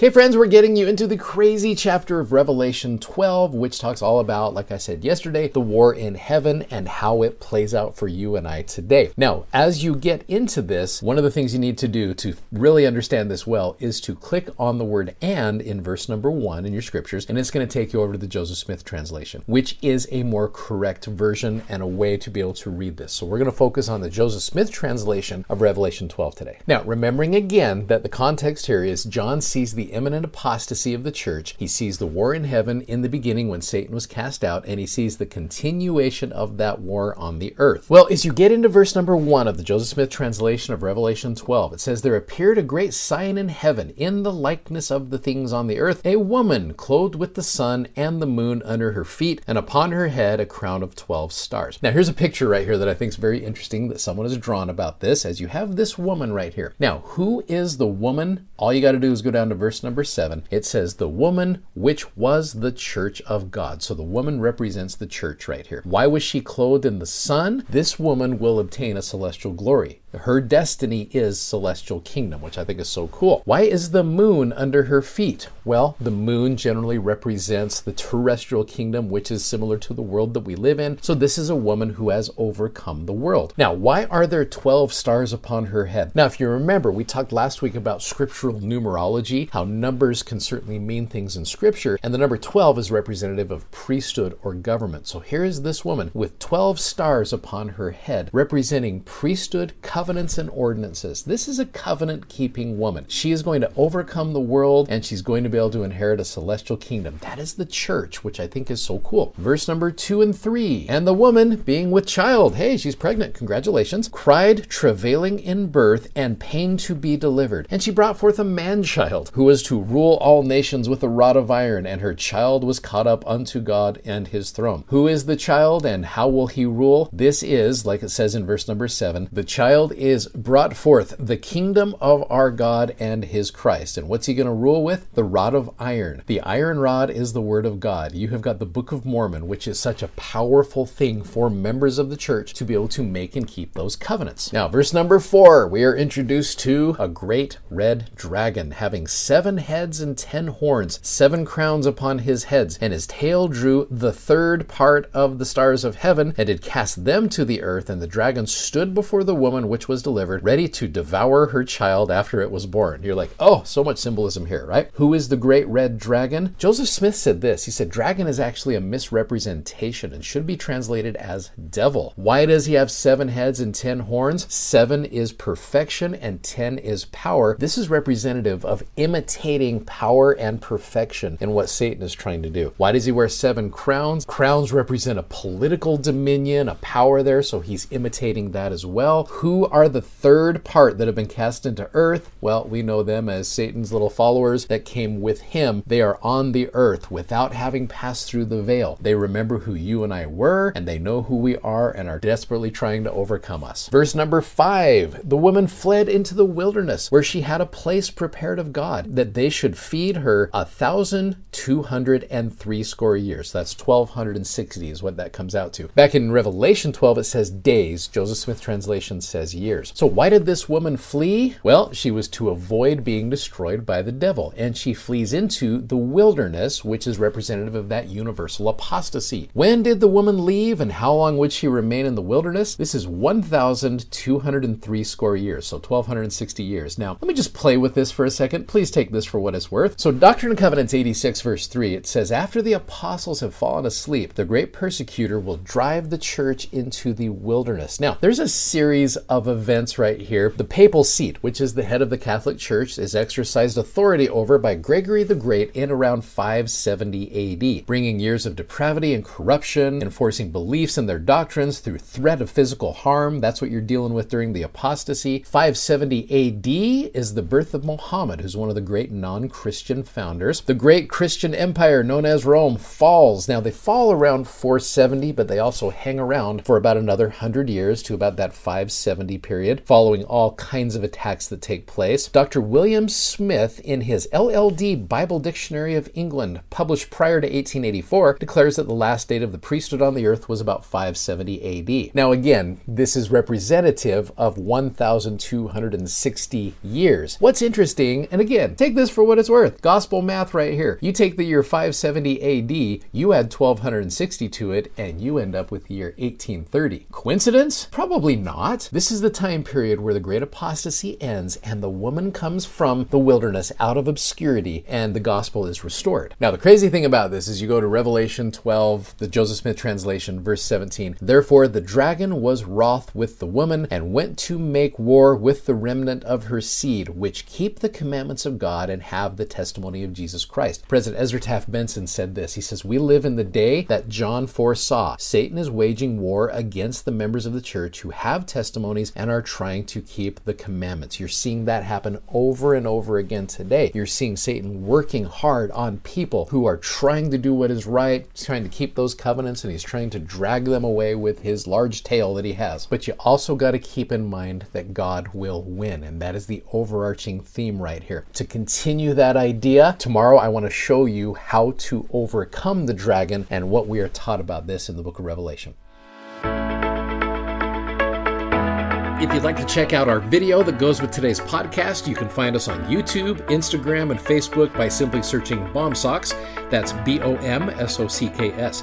Okay, friends, we're getting you into the crazy chapter of Revelation 12, which talks all about, like I said yesterday, the war in heaven and how it plays out for you and I today. Now, as you get into this, one of the things you need to do to really understand this well is to click on the word and in verse number one in your scriptures, and it's going to take you over to the Joseph Smith translation, which is a more correct version and a way to be able to read this. So we're going to focus on the Joseph Smith translation of Revelation 12 today. Now, remembering again that the context here is John sees the imminent apostasy of the church. He sees the war in heaven in the beginning when Satan was cast out, and he sees the continuation of that war on the earth. Well, as you get into verse number one of the Joseph Smith translation of Revelation 12, it says, There appeared a great sign in heaven, in the likeness of the things on the earth, a woman clothed with the sun and the moon under her feet, and upon her head a crown of 12 stars. Now, here's a picture right here that I think is very interesting that someone has drawn about this, as you have this woman right here. Now, who is the woman? All you got to do is go down to verse number seven, it says, The woman which was the church of God. So the woman represents the church right here. Why was she clothed in the sun? This woman will obtain a celestial glory. Her destiny is celestial kingdom, which I think is so cool. Why is the moon under her feet? Well, the moon generally represents the terrestrial kingdom, which is similar to the world that we live in. So this is a woman who has overcome the world. Now, why are there 12 stars upon her head? Now, if you remember, we talked last week about scriptural numerology, how numbers can certainly mean things in scripture, and the number 12 is representative of priesthood or government. So here is this woman with 12 stars upon her head, representing priesthood, covenants and ordinances. This is a covenant keeping woman. She is going to overcome the world and she's going to be able to inherit a celestial kingdom. That is the church, which I think is so cool. Verse number two and three. And the woman, being with child, hey, she's pregnant, congratulations, cried, travailing in birth and pain to be delivered. And she brought forth a man child who was to rule all nations with a rod of iron, and her child was caught up unto God and his throne. Who is the child and how will he rule? This is, like it says in verse number seven, the child is brought forth the kingdom of our God and his Christ. And what's he going to rule with? The rod of iron. The iron rod is the word of God. You have got the Book of Mormon, which is such a powerful thing for members of the church to be able to make and keep those covenants. Now, verse number four, we are introduced to a great red dragon having seven heads and ten horns, seven crowns upon his heads, and his tail drew the third part of the stars of heaven and did cast them to the earth. And the dragon stood before the woman which was delivered, ready to devour her child after it was born. You're like, oh, so much symbolism here, right? Who is the great red dragon? Joseph Smith said this. He said, Dragon is actually a misrepresentation and should be translated as devil. Why does he have seven heads and ten horns? Seven is perfection and ten is power. This is representative of imitating power and perfection in what Satan is trying to do. Why does he wear seven crowns? Crowns represent a political dominion, a power there, so he's imitating that as well. Who are the third part that have been cast into earth? Well, we know them as Satan's little followers that came with him. They are on the earth without having passed through the veil. They remember who you and I were, and they know who we are and are desperately trying to overcome us. Verse number five The woman fled into the wilderness where she had a place prepared of God that they should feed her a thousand two hundred and three score years. That's 1260 is what that comes out to. Back in Revelation 12, it says days. Joseph Smith translation says years. So why did this woman flee? Well, she was to avoid being destroyed by the devil, and she flees into the wilderness, which is representative of that universal apostasy. When did the woman leave, and how long would she remain in the wilderness? This is 1,203 score years, so 1,260 years. Now, let me just play with this for a second. Please take this for what it's worth. So, Doctrine and Covenants 86, verse 3, it says, After the apostles have fallen asleep, the great persecutor will drive the church into the wilderness. Now, there's a series of events right here. The papal seat, which is the head of the Catholic Church, is exercised authority over by Gregory the Great in around 570 AD, bringing years of depravity and corruption, enforcing beliefs and their doctrines through threat of physical harm. That's what you're dealing with during the apostasy. 570 AD is the birth of Muhammad, who's one of the greatest great non Christian founders. The great Christian empire known as Rome falls. Now, they fall around 470, but they also hang around for about another 100 years to about that 570 period, following all kinds of attacks that take place. Dr. William Smith, in his LLD Bible Dictionary of England, published prior to 1884, declares that the last date of the priesthood on the earth was about 570 AD. Now, again, this is representative of 1,260 years. What's interesting, and again, take this for what it's worth gospel math right here. You take the year 570 AD, you add 1260 to it, and you end up with the year 1830. Coincidence? Probably not. This is the time period where the great apostasy ends and the woman comes from the wilderness out of obscurity and the gospel is restored. Now, the crazy thing about this is you go to Revelation 12, the Joseph Smith translation, verse 17. Therefore, the dragon was wroth with the woman and went to make war with the remnant of her seed, which keep the commandments of God and have the testimony of Jesus Christ. President Ezra Taft Benson said this. He says, We live in the day that John foresaw. Satan is waging war against the members of the church who have testimonies and are trying to keep the commandments. You're seeing that happen over and over again today. You're seeing Satan working hard on people who are trying to do what is right, trying to keep those covenants, and he's trying to drag them away with his large tail that he has. But you also got to keep in mind that God will win, and that is the overarching theme right here. To continue that idea, tomorrow I want to show you how to overcome the dragon and what we are taught about this in the book of Revelation. If you'd like to check out our video that goes with today's podcast, you can find us on YouTube, Instagram, and Facebook by simply searching BOMSOCKS. That's B O M S O C K S.